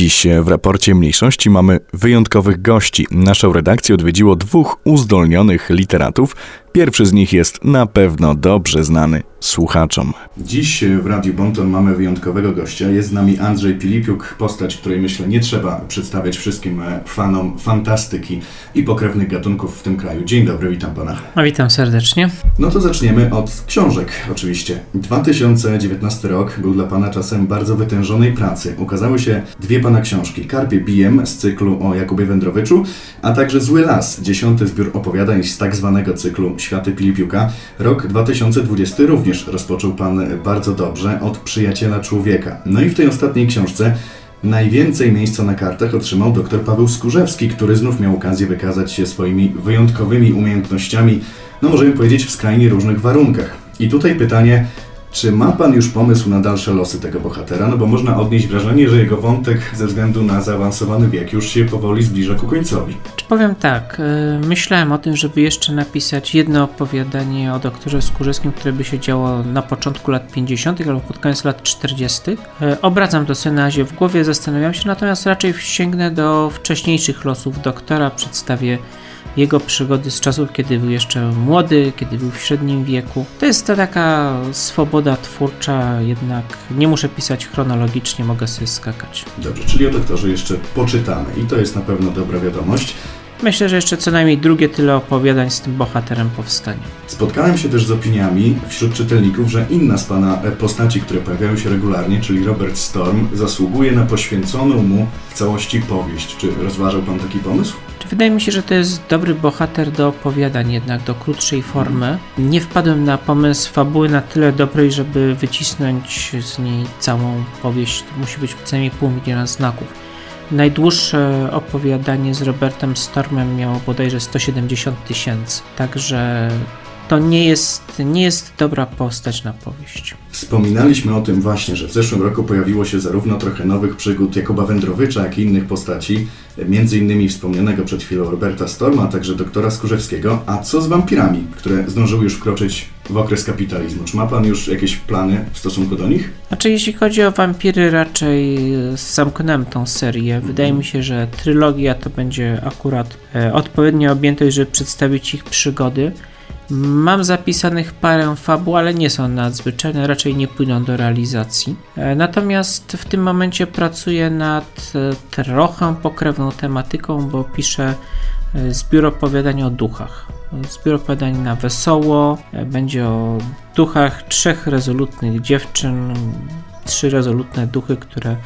Dziś w raporcie mniejszości mamy wyjątkowych gości. Naszą redakcję odwiedziło dwóch uzdolnionych literatów. Pierwszy z nich jest na pewno dobrze znany słuchaczom. Dziś w Radiu Bonton mamy wyjątkowego gościa. Jest z nami Andrzej Pilipiuk, postać, której myślę nie trzeba przedstawiać wszystkim fanom fantastyki i pokrewnych gatunków w tym kraju. Dzień dobry, witam pana. A witam serdecznie. No to zaczniemy od książek, oczywiście. 2019 rok był dla pana czasem bardzo wytężonej pracy. Ukazały się dwie pana książki. Karpie bijem z cyklu o Jakubie Wędrowyczu, a także Zły Las, dziesiąty zbiór opowiadań z tak zwanego cyklu Światy Pilipiuka. Rok 2020 również rozpoczął Pan bardzo dobrze od Przyjaciela Człowieka. No i w tej ostatniej książce Najwięcej miejsca na kartach otrzymał dr Paweł Skurzewski, który znów miał okazję wykazać się swoimi wyjątkowymi umiejętnościami, no możemy powiedzieć w skrajnie różnych warunkach. I tutaj pytanie, czy ma Pan już pomysł na dalsze losy tego bohatera? No bo można odnieść wrażenie, że jego wątek ze względu na zaawansowany wiek już się powoli zbliża ku końcowi. Czy powiem tak, y, myślałem o tym, żeby jeszcze napisać jedno opowiadanie o doktorze Skórzewskim, które by się działo na początku lat 50. albo pod koniec lat 40. Y, obracam to sobie na razie w głowie, zastanawiam się, natomiast raczej sięgnę do wcześniejszych losów doktora, przedstawię jego przygody z czasów, kiedy był jeszcze młody, kiedy był w średnim wieku. To jest ta taka swoboda twórcza, jednak nie muszę pisać chronologicznie, mogę sobie skakać. Dobrze, czyli o doktorze jeszcze poczytamy i to jest na pewno dobra wiadomość. Myślę, że jeszcze co najmniej drugie tyle opowiadań z tym bohaterem powstanie. Spotkałem się też z opiniami wśród czytelników, że inna z pana postaci, które pojawiają się regularnie, czyli Robert Storm, zasługuje na poświęconą mu w całości powieść. Czy rozważał pan taki pomysł? Wydaje mi się, że to jest dobry bohater do opowiadań, jednak do krótszej formy. Nie wpadłem na pomysł fabuły na tyle dobrej, żeby wycisnąć z niej całą powieść. To musi być co najmniej pół miliona znaków. Najdłuższe opowiadanie z Robertem Stormem miało bodajże 170 tysięcy, także to nie jest, nie jest dobra postać na powieść. Wspominaliśmy o tym właśnie, że w zeszłym roku pojawiło się zarówno trochę nowych przygód Jakuba Wędrowycza, jak i innych postaci, między innymi wspomnianego przed chwilą Roberta Storma, a także doktora Skurzewskiego. A co z wampirami, które zdążyły już wkroczyć w okres kapitalizmu? Czy ma Pan już jakieś plany w stosunku do nich? Znaczy, jeśli chodzi o wampiry, raczej zamknąłem tą serię. Wydaje mi się, że trylogia to będzie akurat e, odpowiednia objętość, żeby przedstawić ich przygody. Mam zapisanych parę fabuł, ale nie są nadzwyczajne, raczej nie płyną do realizacji. E, natomiast w tym momencie pracuję nad e, trochę pokrewną tematyką, bo piszę e, zbiór opowiadań o duchach. Zbiór opowiadań na wesoło, będzie o duchach trzech rezolutnych dziewczyn, trzy rezolutne duchy, które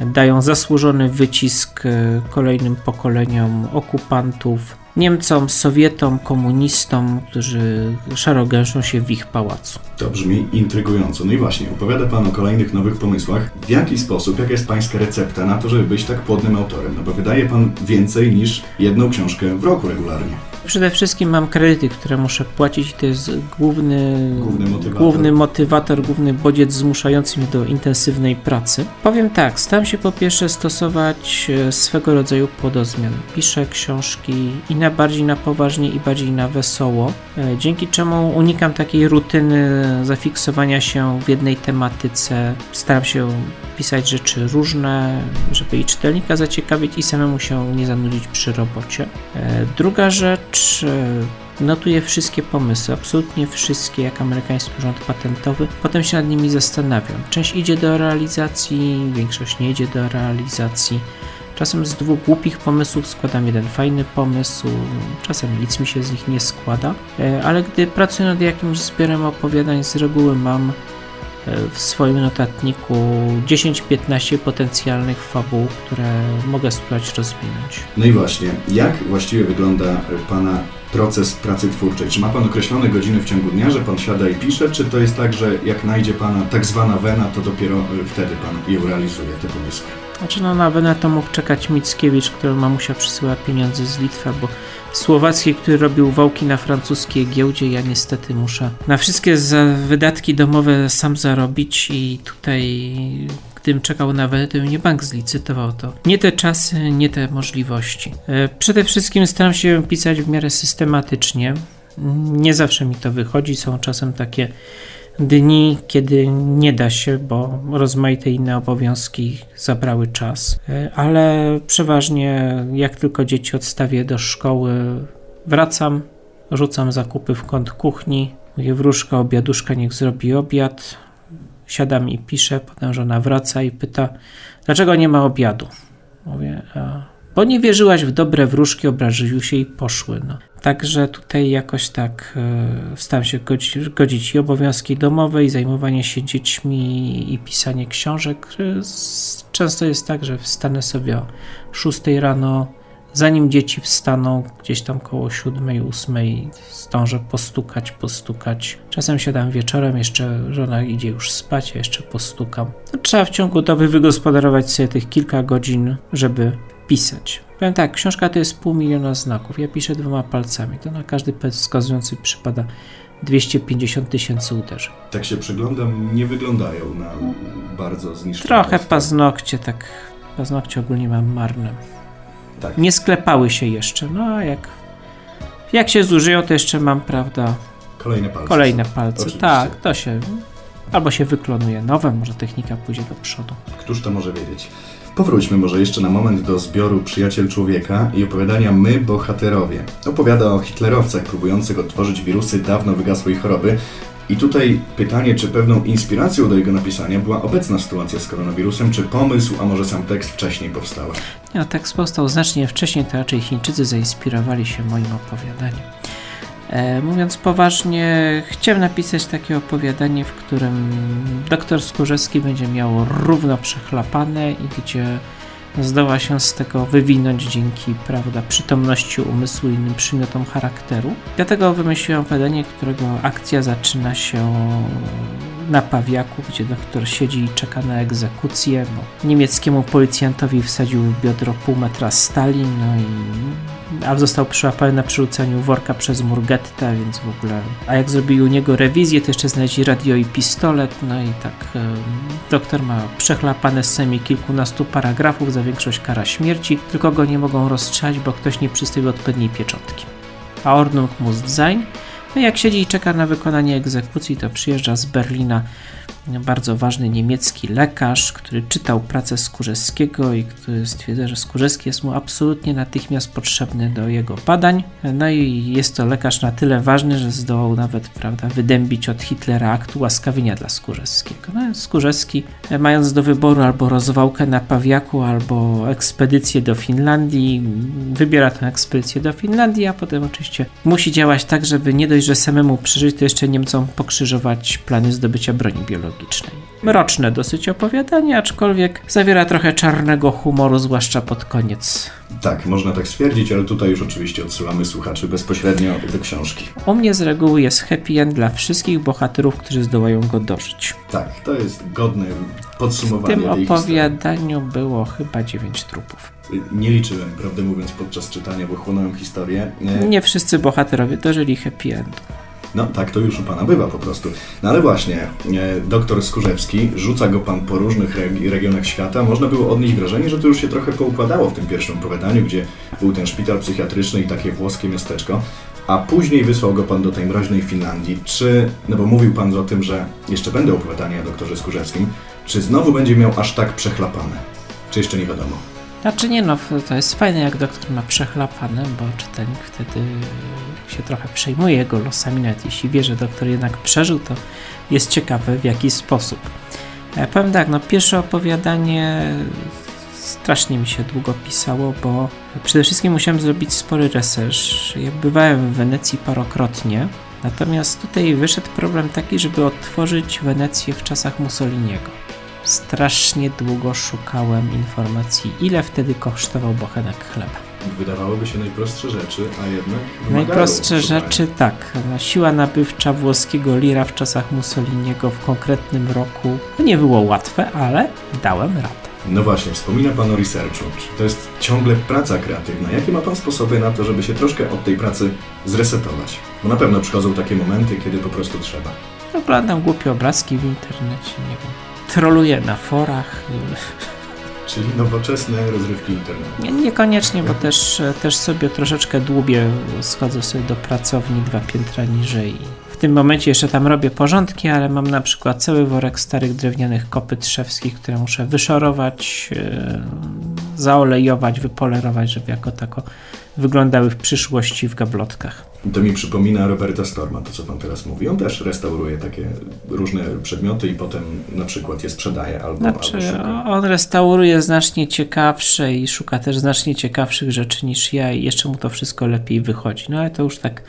dają zasłużony wycisk kolejnym pokoleniom okupantów, Niemcom, Sowietom, komunistom, którzy szaro gęszą się w ich pałacu. To brzmi intrygująco. No i właśnie, opowiada Pan o kolejnych nowych pomysłach. W jaki sposób, jaka jest Pańska recepta na to, żeby być tak płodnym autorem? No bo wydaje Pan więcej niż jedną książkę w roku regularnie. Przede wszystkim mam kredyty, które muszę płacić i to jest główny, główny, motywator. główny motywator, główny bodziec zmuszający mnie do intensywnej pracy. Powiem tak, staram się po pierwsze stosować e, swego rodzaju płodozmian. Piszę książki i na bardziej na poważnie i bardziej na wesoło, e, dzięki czemu unikam takiej rutyny zafiksowania się w jednej tematyce. Staram się pisać rzeczy różne, żeby i czytelnika zaciekawić i samemu się nie zanudzić przy robocie. E, druga rzecz, e, notuję wszystkie pomysły, absolutnie wszystkie, jak amerykański urząd patentowy. Potem się nad nimi zastanawiam. Część idzie do realizacji, większość nie idzie do realizacji. Czasem z dwóch głupich pomysłów składam jeden fajny pomysł, czasem nic mi się z nich nie składa, e, ale gdy pracuję nad jakimś zbiorem opowiadań, z reguły mam w swoim notatniku 10-15 potencjalnych fabuł, które mogę spróbować rozwinąć. No i właśnie, jak właściwie wygląda Pana proces pracy twórczej? Czy ma Pan określone godziny w ciągu dnia, że Pan siada i pisze, czy to jest tak, że jak najdzie Pana tak zwana wena, to dopiero wtedy Pan ją realizuje, te pomysły? Znaczy no na wenę to mógł czekać Mickiewicz, który mamusia przysyła pieniądze z Litwy, bo słowacki, który robił wałki na francuskiej giełdzie. Ja niestety muszę na wszystkie wydatki domowe sam zarobić i tutaj gdybym czekał na wenę, to mnie bank zlicytował to. Nie te czasy, nie te możliwości. E, przede wszystkim staram się pisać w miarę systematycznie. Nie zawsze mi to wychodzi, są czasem takie dni, kiedy nie da się, bo rozmaite inne obowiązki zabrały czas, e, ale przeważnie jak tylko dzieci odstawię do szkoły, wracam, rzucam zakupy w kąt kuchni, mówię wróżka, obiaduszka, niech zrobi obiad, siadam i piszę, potem żona wraca i pyta, dlaczego nie ma obiadu? Mówię, a, bo nie wierzyłaś w dobre wróżki, obraziły się i poszły. No. Także tutaj jakoś tak e, staram się godzić, godzić i obowiązki domowe, i zajmowanie się dziećmi, i pisanie książek. Często jest tak, że wstanę sobie o 6 rano, zanim dzieci wstaną, gdzieś tam koło 7, 8, zdążę postukać, postukać. Czasem siadam wieczorem, jeszcze żona idzie już spać, a jeszcze postukam. To trzeba w ciągu doby wygospodarować sobie tych kilka godzin, żeby pisać. Powiem tak, książka to jest pół miliona znaków. Ja piszę dwoma palcami. To na każdy palec wskazujący przypada 250 tysięcy uderzeń. Tak się przyglądam, nie wyglądają na bardzo zniszczone. Trochę paznokcie, tak. Paznokcie ogólnie mam marne. Tak. Nie sklepały się jeszcze. No a jak, jak się zużyją, to jeszcze mam, prawda. Kolejne palce. Kolejne palce. Oczywiście. Tak, to się. Albo się wyklonuje nowe, może technika pójdzie do przodu. Któż to może wiedzieć? Powróćmy może jeszcze na moment do zbioru Przyjaciel Człowieka i opowiadania My, Bohaterowie. Opowiada o hitlerowcach próbujących odtworzyć wirusy dawno wygasłej choroby. I tutaj pytanie, czy pewną inspiracją do jego napisania była obecna sytuacja z koronawirusem, czy pomysł, a może sam tekst wcześniej powstały? No, tekst powstał znacznie wcześniej, to raczej Chińczycy zainspirowali się moim opowiadaniem. E, mówiąc poważnie, chciałem napisać takie opowiadanie, w którym doktor Skórzewski będzie miał równo przechlapane i gdzie zdoła się z tego wywinąć dzięki prawda, przytomności umysłu i innym przymiotom charakteru. Dlatego wymyśliłem opowiadanie, którego akcja zaczyna się na Pawiaku, gdzie doktor siedzi i czeka na egzekucję. No, niemieckiemu policjantowi wsadził w biodro pół metra stali, no i a został przyłapany na przerzuceniu worka przez Murgetta, więc w ogóle... A jak zrobili u niego rewizję, to jeszcze znaleźli radio i pistolet, no i tak doktor ma przechlapane sceny kilkunastu paragrafów, za większość kara śmierci, tylko go nie mogą rozstrzać, bo ktoś nie przystawił odpowiedniej pieczątki. A Ordnung muss sein. No jak siedzi i czeka na wykonanie egzekucji, to przyjeżdża z Berlina bardzo ważny niemiecki lekarz, który czytał pracę Skórzewskiego i który stwierdza, że Skórzewski jest mu absolutnie natychmiast potrzebny do jego badań. No i jest to lekarz na tyle ważny, że zdołał nawet prawda, wydębić od Hitlera akt ułaskawienia dla Skórzewskiego. No, Skórzewski, mając do wyboru albo rozwałkę na Pawiaku, albo ekspedycję do Finlandii, wybiera tę ekspedycję do Finlandii, a potem oczywiście musi działać tak, żeby nie dość, że samemu przeżyć, to jeszcze Niemcom pokrzyżować plany zdobycia broni biologicznej psychologicznej. Mroczne dosyć opowiadanie, aczkolwiek zawiera trochę czarnego humoru, zwłaszcza pod koniec. Tak, można tak stwierdzić, ale tutaj już oczywiście odsyłamy słuchaczy bezpośrednio do książki. U mnie z reguły jest happy end dla wszystkich bohaterów, którzy zdołają go dożyć. Tak, to jest godne podsumowanie. W tym opowiadaniu było chyba dziewięć trupów. Nie liczyłem, prawdę mówiąc, podczas czytania, bo chłonąłem historię. Nie, Nie wszyscy bohaterowie dożyli happy endu. No tak to już u Pana bywa po prostu. No ale właśnie, e, doktor Skurzewski, rzuca go Pan po różnych regionach świata. Można było odnieść wrażenie, że to już się trochę poukładało w tym pierwszym opowiadaniu, gdzie był ten szpital psychiatryczny i takie włoskie miasteczko. A później wysłał go Pan do tej mroźnej Finlandii. Czy, no bo mówił Pan o tym, że jeszcze będą opowiadania o doktorze Skurzewskim, czy znowu będzie miał aż tak przechlapane? Czy jeszcze nie wiadomo? Znaczy nie no, to jest fajne jak doktor ma przechlapane, bo czytelnik wtedy się trochę przejmuje jego losami, nawet jeśli wie, że doktor jednak przeżył, to jest ciekawy w jaki sposób. Ja powiem tak, no pierwsze opowiadanie strasznie mi się długo pisało, bo przede wszystkim musiałem zrobić spory research. Ja bywałem w Wenecji parokrotnie, natomiast tutaj wyszedł problem taki, żeby odtworzyć Wenecję w czasach Mussoliniego strasznie długo szukałem informacji, ile wtedy kosztował bochenek chleba. Wydawałoby się najprostsze rzeczy, a jednak. Najprostsze rzeczy, tak. No, siła nabywcza włoskiego lira w czasach Mussoliniego w konkretnym roku nie było łatwe, ale dałem radę. No właśnie, wspomina Pan o researchu. To jest ciągle praca kreatywna? Jakie ma Pan sposoby na to, żeby się troszkę od tej pracy zresetować? Bo na pewno przychodzą takie momenty, kiedy po prostu trzeba. Oglądam głupie obrazki w internecie, nie wiem troluję na forach. Czyli nowoczesne rozrywki internetu. Nie, niekoniecznie, bo też, też sobie troszeczkę dłubię, schodzę sobie do pracowni dwa piętra niżej tym momencie jeszcze tam robię porządki, ale mam na przykład cały worek starych drewnianych kopyt szewskich, które muszę wyszorować, yy, zaolejować, wypolerować, żeby jako tako wyglądały w przyszłości w gablotkach. To mi przypomina Roberta Storma, to co pan teraz mówi. On też restauruje takie różne przedmioty i potem na przykład je sprzedaje albo, Znaczy, albo szuka. on restauruje znacznie ciekawsze i szuka też znacznie ciekawszych rzeczy niż ja i jeszcze mu to wszystko lepiej wychodzi. No ale to już tak,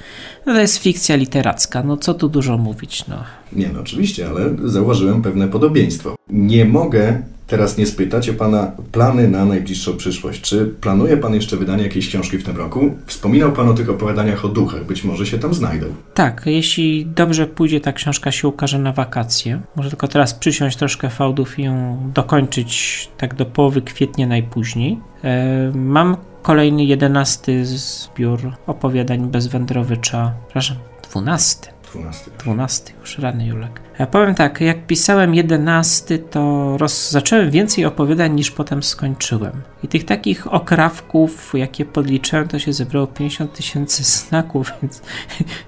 no to jest fikcja literacka, no co tu dużo mówić, no. Nie no, oczywiście, ale zauważyłem pewne podobieństwo. Nie mogę teraz nie spytać o Pana plany na najbliższą przyszłość. Czy planuje Pan jeszcze wydanie jakiejś książki w tym roku? Wspominał Pan o tych opowiadaniach o duchach, być może się tam znajdą. Tak, jeśli dobrze pójdzie, ta książka się ukaże na wakacje. Może tylko teraz przysiąść troszkę fałdów i ją dokończyć tak do połowy kwietnia najpóźniej. E, mam kolejny jedenasty zbiór opowiadań bez wędrowycza, przepraszam, dwunasty. 12. 12 już, rany Julek. Ja powiem tak, jak pisałem 11, to roz... zacząłem więcej opowiadań niż potem skończyłem. I tych takich okrawków, jakie podliczyłem, to się zebrało 50 tysięcy znaków, więc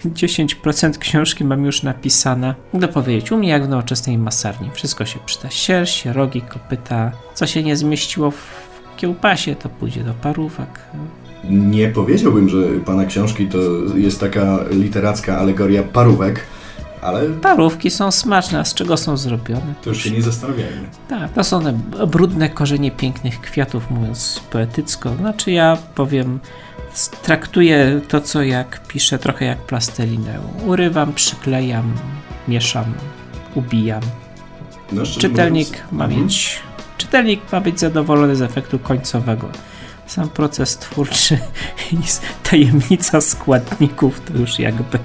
10% książki mam już napisane. Mogę powiedzieć, u mnie jak w nowoczesnej masarni. Wszystko się przyda. Sierść, rogi, kopyta. Co się nie zmieściło w kiełbasie, to pójdzie do parówek. Nie powiedziałbym, że Pana książki to jest taka literacka alegoria parówek, ale Parówki są smaczne, a z czego są zrobione? to już się nie zastanawiajmy. Tak, to są brudne korzenie pięknych kwiatów, mówiąc poetycko. Znaczy ja powiem, traktuję to, co jak piszę, trochę jak plastelinę. Urywam, przyklejam, mieszam, ubijam. No, Czytelnik mówiąc- ma Mhm. mieć, czytelnik ma być zadowolony z efektu końcowego. Sam proces twórczy i tajemnica składników to już jakby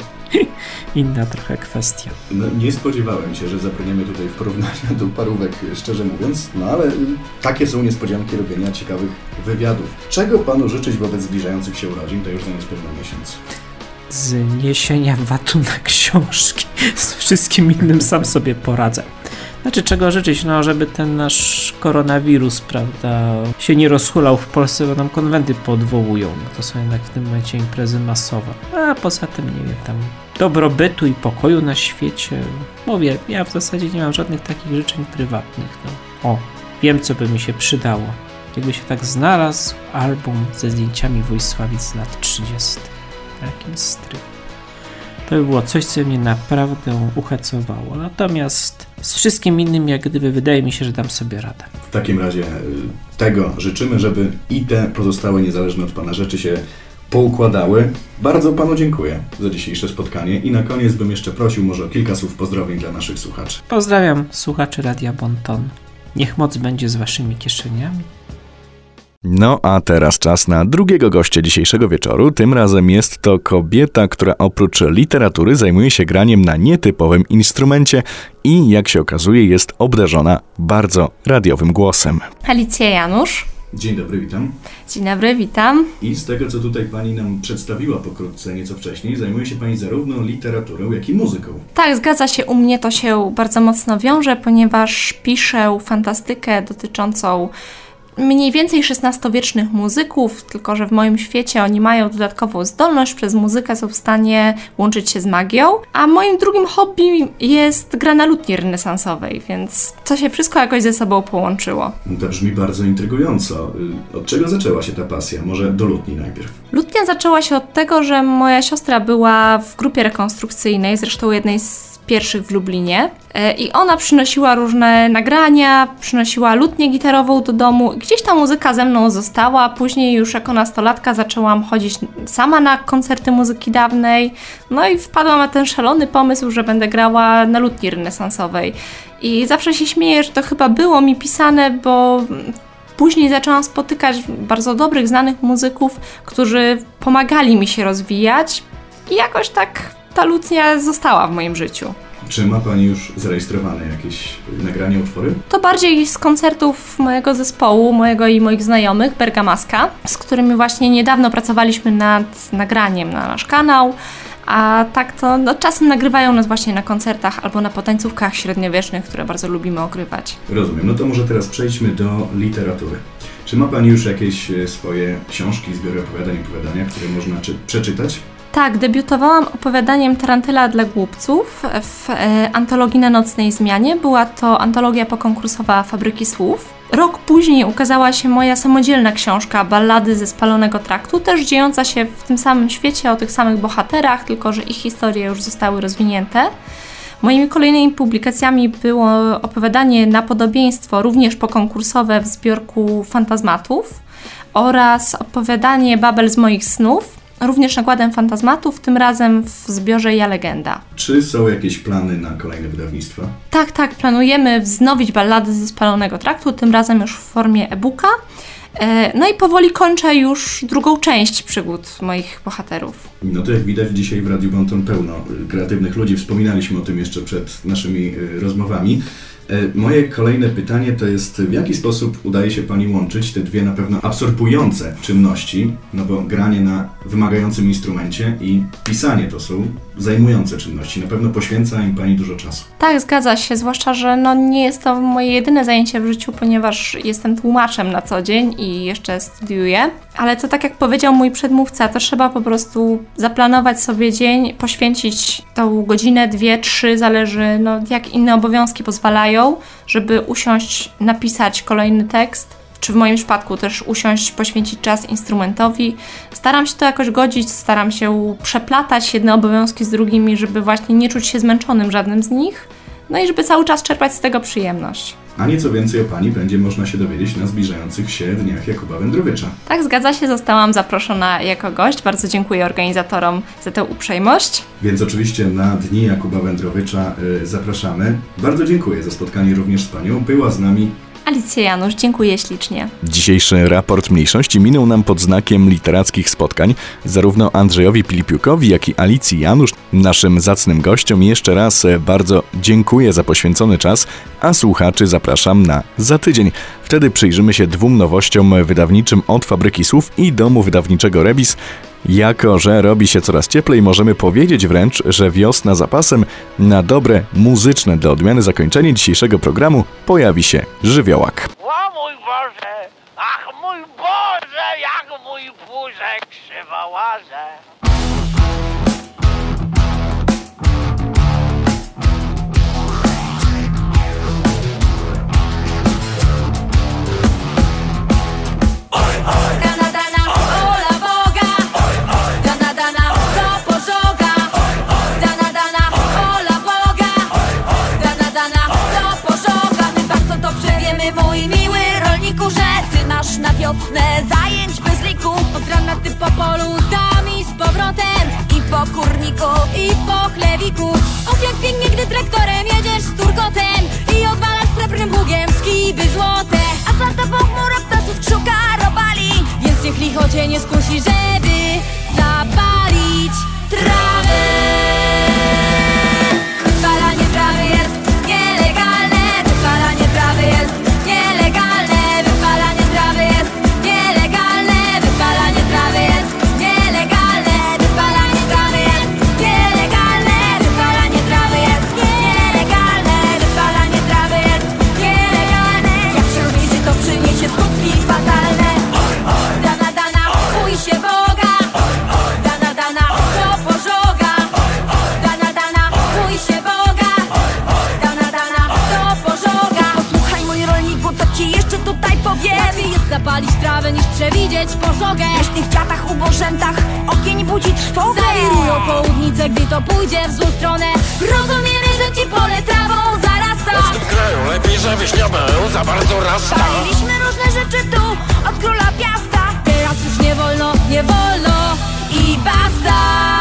inna trochę kwestia. No, nie spodziewałem się, że zabrniemy tutaj w porównania do parówek, szczerze mówiąc, no ale y, takie są niespodzianki robienia ciekawych wywiadów. Czego Panu życzyć wobec zbliżających się urodzin, to już za niespełna miesiąc. zniesienia VAT-u na książki. Z wszystkim innym sam sobie poradzę. Znaczy, czego życzyć? No, żeby ten nasz koronawirus, prawda, się nie rozhulał w Polsce, bo nam konwenty podwołują. No to są jednak w tym momencie imprezy masowe. A poza tym, nie wiem, tam dobrobytu i pokoju na świecie. Mówię, ja w zasadzie nie mam żadnych takich życzeń prywatnych. No. O, wiem, co by mi się przydało. Jakby się tak znalazł album ze zdjęciami Wojsławic lat 30 na strychu. To by było coś, co mnie naprawdę uhecowało. Natomiast z wszystkim innym, jak gdyby, wydaje mi się, że dam sobie radę. W takim razie y, tego życzymy, żeby i te pozostałe niezależne od Pana rzeczy się poukładały. Bardzo Panu dziękuję za dzisiejsze spotkanie i na koniec bym jeszcze prosił może o kilka słów pozdrowień dla naszych słuchaczy. Pozdrawiam słuchaczy Radia Bonton. Niech moc będzie z waszymi kieszeniami. No a teraz czas na drugiego gościa dzisiejszego wieczoru. Tym razem jest to kobieta, która oprócz literatury zajmuje się graniem na nietypowym instrumencie i jak się okazuje jest obdarzona bardzo radiowym głosem. Alicja Janusz. Dzień dobry, witam. Dzień dobry, witam. I z tego, co tutaj Pani nam przedstawiła pokrótce nieco wcześniej, zajmuje się Pani zarówno literaturą, jak i muzyką. Tak, zgadza się, u mnie to się bardzo mocno wiąże, ponieważ piszę fantastykę dotyczącą mniej więcej XVI-wiecznych muzyków, tylko że w moim świecie oni mają dodatkową zdolność, przez muzykę są w stanie łączyć się z magią, a moim drugim hobby jest gra na lutni renesansowej, więc to się wszystko jakoś ze sobą połączyło. To brzmi bardzo intrygująco. Y, Od czego zaczęła się ta pasja? Może do lutni najpierw. Lutnia zaczęła się od tego, że moja siostra była w grupie rekonstrukcyjnej, zresztą jednej z pierwszych w Lublinie. E, I ona przynosiła różne nagrania, przynosiła lutnię gitarową do domu. Gdzieś ta muzyka ze mną została. Później już jako nastolatka zaczęłam chodzić sama na koncerty muzyki dawnej. No i wpadłam na ten szalony pomysł, że będę grała na lutni renesansowej. I zawsze się śmieję, że to chyba było mi pisane, bo Później zaczęłam spotykać bardzo dobrych, znanych muzyków, którzy pomagali mi się rozwijać i jakoś tak ta lutnia została w moim życiu. Czy ma Pani już zarejestrowane jakieś nagrania, utwory? To bardziej z koncertów mojego zespołu, mojego i moich znajomych, Bergamaska, z którymi właśnie niedawno pracowaliśmy nad nagraniem na nasz kanał. A tak to no, czasem nagrywają nas właśnie na koncertach albo na potańcówkach średniowiecznych, które bardzo lubimy ogrywać. Rozumiem. No to może teraz przejdźmy do literatury. Czy ma Pani już jakieś e, swoje książki, zbiory opowiadań, opowiadania, które można czy, przeczytać? Tak, debiutowałam opowiadaniem Tarantyla dla głupców w e, antologii na nocnej zmianie. Była to antologia pokonkursowa Fabryki Słów. Rok później ukazała się moja samodzielna książka Ballady ze spalonego traktu, też dziejąca się w tym samym świecie, o tych samych bohaterach, tylko że ich historie już zostały rozwinięte. Moimi kolejnymi publikacjami było opowiadanie na podobieństwo, również pokonkursowe w zbiorku Fantazmatów oraz opowiadanie Babel z moich snów, również nakładem Fantazmatów, tym razem w zbiorze Ja Legenda. Czy są jakieś plany na kolejne wydawnictwa? Tak, tak, planujemy wznowić ballady ze spalonego traktu, tym razem już w formie e-booka. E, no i powoli kończę już drugą część przygód moich bohaterów. No to jak widać dzisiaj w Radiu Bonton pełno y, kreatywnych ludzi. Wspominaliśmy o tym jeszcze przed naszymi y, rozmowami. E, moje kolejne pytanie to jest, w jaki sposób udaje się Pani łączyć te dwie na pewno absorbujące czynności, no bo granie na wymagającym instrumencie i pisanie to są zajmujące czynności. Na pewno poświęca im Pani dużo czasu. Tak, zgadza się, zwłaszcza, że no nie jest to moje jedyne zajęcie w życiu, ponieważ jestem tłumaczem na co dzień i jeszcze studiuję. Ale to tak jak powiedział mój przedmówca, to trzeba po prostu zaplanować sobie dzień, poświęcić tą godzinę, dwie, trzy, zależy no, jak inne obowiązki pozwalają, żeby usiąść, napisać kolejny tekst czy w moim przypadku też usiąść, poświęcić czas instrumentowi. Staram się to jakoś godzić, staram się przeplatać jedne obowiązki z drugimi, żeby właśnie nie czuć się zmęczonym żadnym z nich, no i żeby cały czas czerpać z tego przyjemność. A nieco więcej o Pani będzie można się dowiedzieć na zbliżających się dniach Jakuba Wędrowicza. Tak, zgadza się, zostałam zaproszona jako gość. Bardzo dziękuję organizatorom za tę uprzejmość. Więc oczywiście na dni Jakuba Wędrowicza y, zapraszamy. Bardzo dziękuję za spotkanie również z Panią. Była z nami Alicja Janusz, dziękuję ślicznie. Dzisiejszy raport mniejszości minął nam pod znakiem literackich spotkań. Zarówno Andrzejowi Pilipiukowi, jak i Alicji Janusz, naszym zacnym gościom, jeszcze raz bardzo dziękuję za poświęcony czas, a słuchaczy zapraszam na za tydzień. Wtedy przyjrzymy się dwóm nowościom wydawniczym od Fabryki Słów i Domu Wydawniczego Rebis. Jako, że robi się coraz cieplej, możemy powiedzieć wręcz, że wiosna zapasem na dobre muzyczne dla odmiany zakończenie dzisiejszego programu pojawi się żywiołak. O mój Boże, ach mój Boże, jak mój puszek krzywołaże. Wiemy, mój miły rolniku Że ty masz na wiosnę zajęć bez liku. Od rana ty po polu tam i z powrotem I po kurniku, i po chlewiku. Och, jak pięknie, gdy traktorem jedziesz z turkotem I odwalasz srebrnym pługiem skiby złote. A za tobą chmura ptaców krzuka robali Więc niech licho cię nie skusi, żeby przewidzieć pożogę W leśnych kwiatach, ubożętach. Ogień budzi trwogę. Zawirują południce, gdy to pójdzie w złą stronę. Rozumiemy, że ci pole trawą zarasta. W tym kraju lepiej, żebyś nie był za bardzo rasta. Paliliśmy różne rzeczy tu od króla piasta. Teraz już nie wolno, nie wolno i basta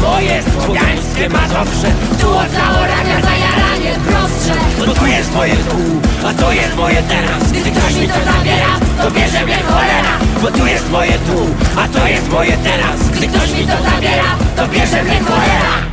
moje słowiańskie Mazowsze. Tu od zaorania zajaranie prostsze Bo to jest moje tu, a to jest moje teraz. Gdy ktoś mi to zabiera, to bierze mnie cholera. Bo tu jest moje tu, a to jest moje teraz. Gdy ktoś mi to zabiera, to bierze mnie cholera.